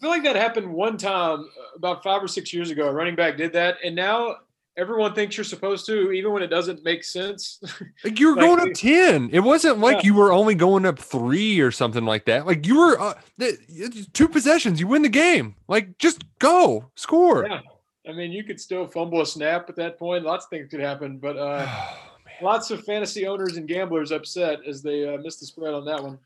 feel like that happened one time uh, about five or six years ago. A running back did that, and now everyone thinks you're supposed to, even when it doesn't make sense. Like you were Like, going up 10. It wasn't like Yeah. you were only going up three or something like that. Like you were uh, two possessions, you win the game. Like just go, score. yeah, I mean, you could still fumble a snap at that point. Lots of things could happen, but uh, Oh, lots of fantasy owners and gamblers upset as they uh, missed the spread on that one.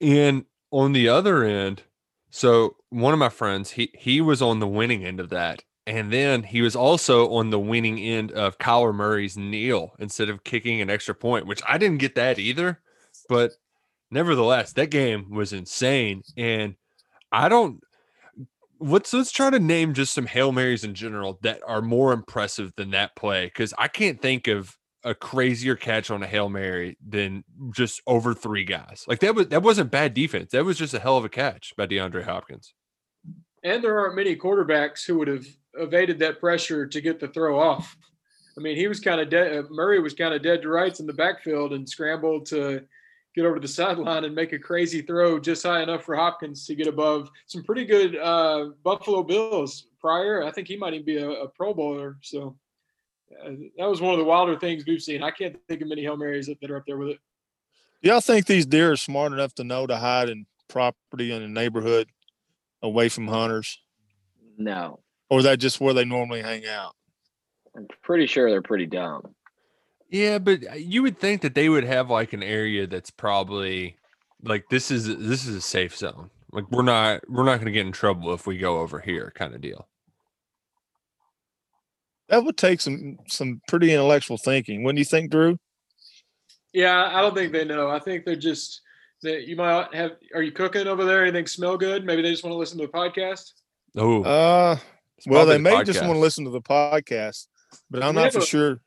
And on the other end, so one of my friends, he he was on the winning end of that. And then he was also on the winning end of Kyler Murray's kneel instead of kicking an extra point, which I didn't get that either. But nevertheless, that game was insane. And I don't let's let's try to name just some Hail Marys in general that are more impressive than that play. Cause I can't think of a crazier catch on a Hail Mary than just over three guys. Like that was that wasn't bad defense. That was just a hell of a catch by DeAndre Hopkins. And there aren't many quarterbacks who would have evaded that pressure to get the throw off. I mean, he was kind of dead. uh, Murray was kind of dead to rights in the backfield and scrambled to get over to the sideline and make a crazy throw just high enough for Hopkins to get above some pretty good uh, Buffalo Bills prior. I think he might even be a, a Pro Bowler. So uh, that was one of the wilder things we've seen. I can't think of many Hail Marys that, that are up there with it. Y'all think these deer are smart enough to know to hide in property in a neighborhood away from hunters? No, Or is that just where they normally hang out? I'm pretty sure they're pretty dumb. Yeah, but uh, you would think that they would have like an area that's probably like this is this is a safe zone. Like we're not we're not going to get in trouble if we go over here kind of deal. That would take some some pretty intellectual thinking. Wouldn't you think, Drew? Yeah, I don't think they know. I think they're just that you might have. Are you cooking over there? Anything smell good? Maybe they just want to listen to the podcast. Oh, Uh well, they probably the may just want to listen to the podcast, but I'm We not for a- sure.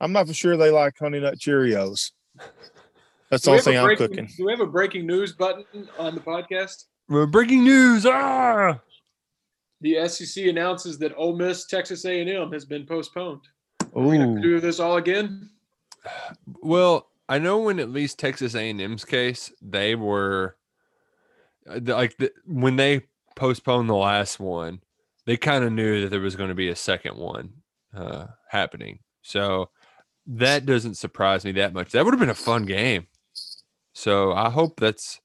I'm not for sure they like honey nut Cheerios. That's the Do we only have a thing I'm breaking- cooking. Do we have a breaking news button on the podcast? Uh, breaking news. Ah, The SEC announces that Ole Miss Texas A&M has been postponed. Are we gonna do this all again? Well, I know in at least Texas A&M's case, they were uh, like the, when they postponed the last one, they kind of knew that there was going to be a second one uh, happening. So that doesn't surprise me that much. That would have been a fun game. So I hope that's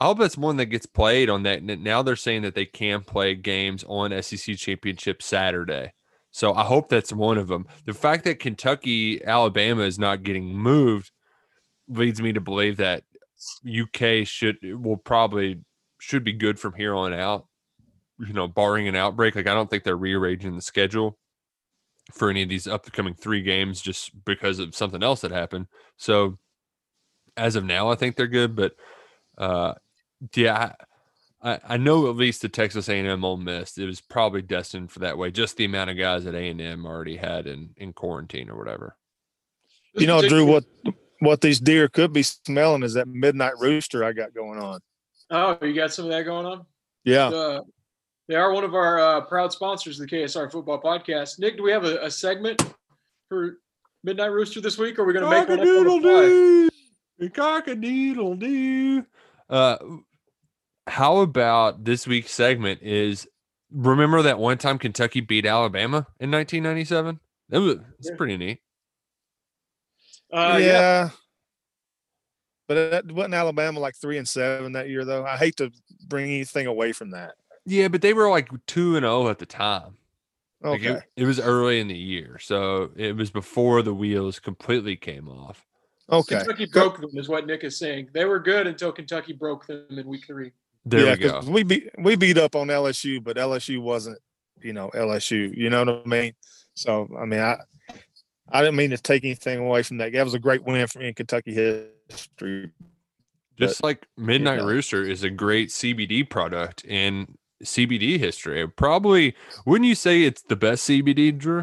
I hope that's one that gets played on that. Now they're saying that they can play games on SEC championship Saturday. So I hope that's one of them. The fact that Kentucky, Alabama is not getting moved leads me to believe that UK should will probably should be good from here on out. You know, barring an outbreak. Like I don't think they're rearranging the schedule for any of these upcoming three games just because of something else that happened. So as of now, I think they're good. But uh yeah, I, I know at least the Texas A&M Ole Miss it was probably destined for that way. Just the amount of guys that A&M already had in in quarantine or whatever. You know, Drew, what what these deer could be smelling is that midnight rooster I got going on. Oh, you got some of that going on? Yeah. Uh, they are one of our uh, proud sponsors of the KSR Football Podcast. Nick, do we have a, a segment for Midnight Rooster this week, or are we going to make one up on the fly? Cock-a-doodle-doo. Cock-a-doodle-doo. Uh, how about this week's segment is remember that one time Kentucky beat Alabama in 1997? That was it's pretty neat. Uh, yeah. yeah. But that wasn't Alabama like three and seven that year though. I hate to bring anything away from that. Yeah, but they were like 2 and 0 at the time. Like, Okay. it, it was early in the year. So it was before the wheels completely came off. okay. Kentucky broke them, is what Nick is saying. They were good until Kentucky broke them in week three. There yeah, we go. 'cause we beat we beat up on LSU, but LSU wasn't, you know, LSU. You know what I mean? So I mean, I I didn't mean to take anything away from that. That was a great win for in Kentucky history. Just like Midnight know. Rooster is a great CBD product in CBD history. Probably, wouldn't you say it's the best CBD, Drew?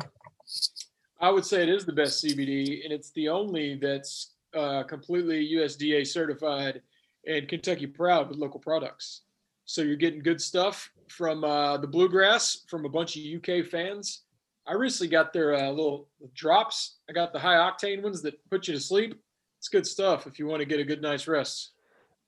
I would say it is the best CBD, and it's the only that's uh, completely USDA certified and Kentucky proud with local products. So you're getting good stuff from uh, the Bluegrass from a bunch of UK fans. I recently got their uh, little drops. I got the high octane ones that put you to sleep. It's good stuff if you want to get a good night's rest.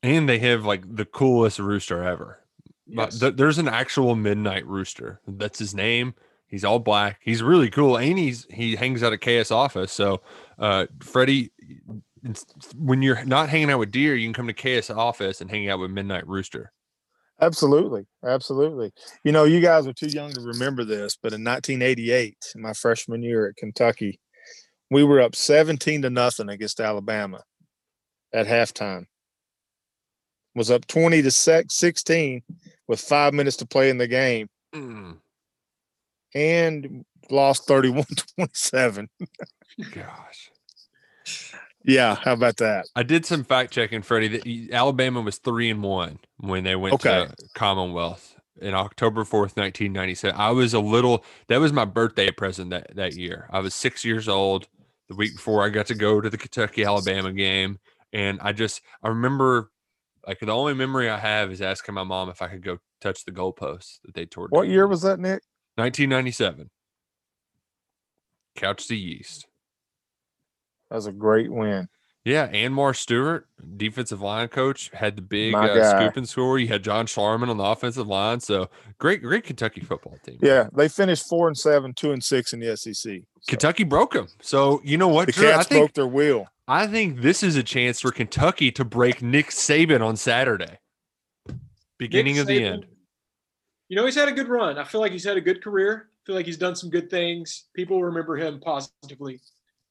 And they have like the coolest rooster ever. Yes. th- there's an actual Midnight Rooster. That's his name. He's all black. He's really cool, and he's he hangs out at KS office. So, uh, Freddie, when you're not hanging out with deer, you can come to KS office and hang out with Midnight Rooster. Absolutely, absolutely. You know, you guys are too young to remember this, but in 1988, my freshman year at Kentucky, we were up 17 to nothing against Alabama at halftime. Was up 20 to 16 with five minutes to play in the game Mm, and lost 31 27. gosh. Yeah, how about that? I did some fact checking, Freddie. That Alabama was three and one when they went Okay. to Commonwealth in October fourth, nineteen ninety seven. I was a little. That was my birthday present that that year. I was six years old. The week before, I got to go to the Kentucky Alabama game, and I just I remember like the only memory I have is asking my mom if I could go touch the goalposts that they tore. What down. year was that, Nick? 1997. Couch to Yeast. That was a great win. Yeah, Anwar Stewart, defensive line coach, had the big uh, scoop and score. You had John Schlarman on the offensive line. So great, great Kentucky football team. Yeah, they finished four and seven, two and six in the SEC. So Kentucky broke them. So you know what? the Drew? I Cats broke their wheel. I think this is a chance for Kentucky to break Nick Saban on Saturday. Beginning Nick of the end. You know, he's had a good run. I feel like he's had a good career. I feel like he's done some good things. People remember him positively.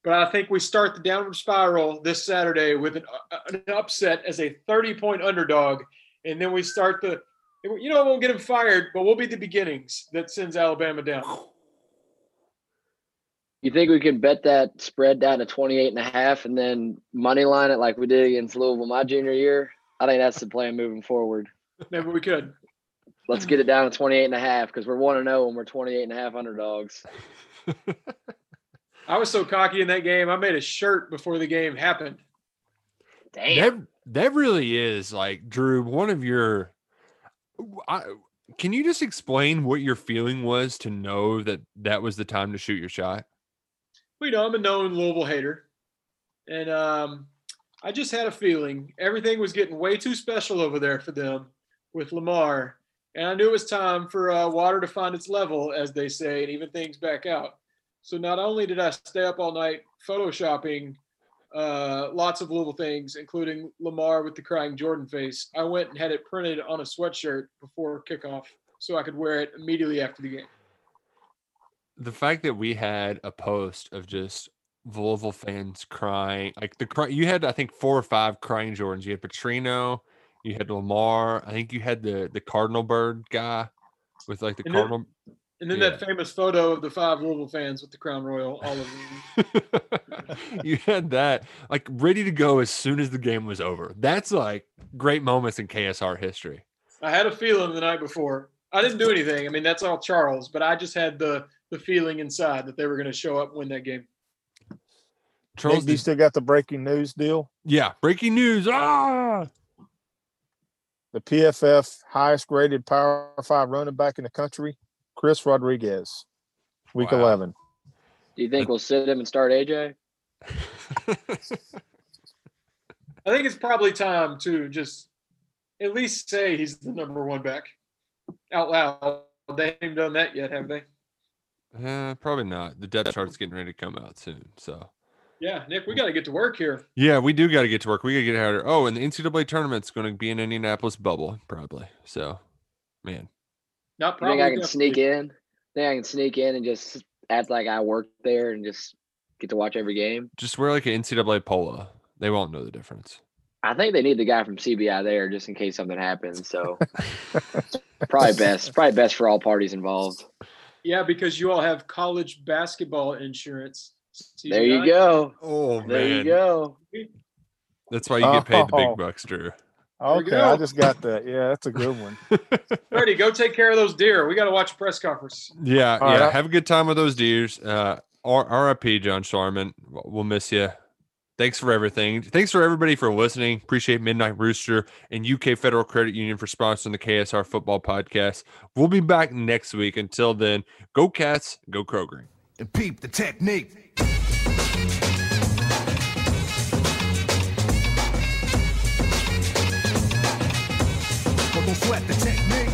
But I think we start the downward spiral this Saturday with an, uh, an upset as a 30 point underdog. And then we start the, you know, it won't get him fired, but we'll be the beginnings that sends Alabama down. You think we could bet that spread down to 28 and a half and then money line it like we did against Louisville my junior year? I think that's the plan moving forward. Maybe we could. Let's get it down to 28 and a half because we're 1 to 0 and we're 28 and a half underdogs. I was so cocky in that game. I made a shirt before the game happened. Damn. That that really is like Drew. One of your, I, can you just explain what your feeling was to know that that was the time to shoot your shot? Well, you know, I'm a known Louisville hater, and um, I just had a feeling everything was getting way too special over there for them with Lamar, and I knew it was time for uh, water to find its level, as they say, and even things back out. So not only did I stay up all night photoshopping uh, lots of little things, including Lamar with the crying Jordan face, I went and had it printed on a sweatshirt before kickoff so I could wear it immediately after the game. The fact that we had a post of just Louisville fans crying, like the cry, you had I think four or five crying Jordans. You had Petrino, you had Lamar. I think you had the the Cardinal bird guy with like the And then- And then Yeah. that famous photo of the five Louisville fans with the Crown Royal, all of them. you had that like ready to go as soon as the game was over. That's like great moments in KSR history. I had a feeling the night before. I didn't do anything. I mean, that's all Charles, but I just had the the feeling inside that they were going to show up and win that game. Charles, Nick, do you still got the breaking news deal? yeah, breaking news. Ah, The PFF highest graded Power Five running back in the country, Chris Rodriguez, Week Wow. 11. Do you think we'll sit him and start AJ? I think it's probably time to just at least say he's the number one back out loud. They haven't done that yet, have they? Uh, probably not. The depth chart's getting ready to come out soon. So Yeah, Nick, we got to get to work here. yeah, we do got to get to work. We got to get out of here. Oh, and the NCAA tournament's going to be in Indianapolis bubble probably. So, man, Not You probably. think I can sneak definitely. in? Think I can sneak in and just act like I work there and just get to watch every game? just wear like an NCAA polo. They won't know the difference. I think they need the guy from CBI there just in case something happens. So probably best. Probably best for all parties involved. Yeah, because you all have college basketball insurance. There you CBI. go. Oh There you go. That's why you get paid the Oh. big bucks, Drew. Okay, I just got that. Yeah, that's a good one. Freddie, go take care of those deer. We got to watch a press conference. Yeah, All yeah. right. Have a good time with those deers. Uh, R- RIP, John Schlarman. We'll miss you. Thanks for everything. Thanks for everybody for listening. Appreciate Midnight Rooster and UK Federal Credit Union for sponsoring the KSR Football Podcast. We'll be back next week. Until then, go Cats, go Kroger. and peep the technique. Don't sweat the technique.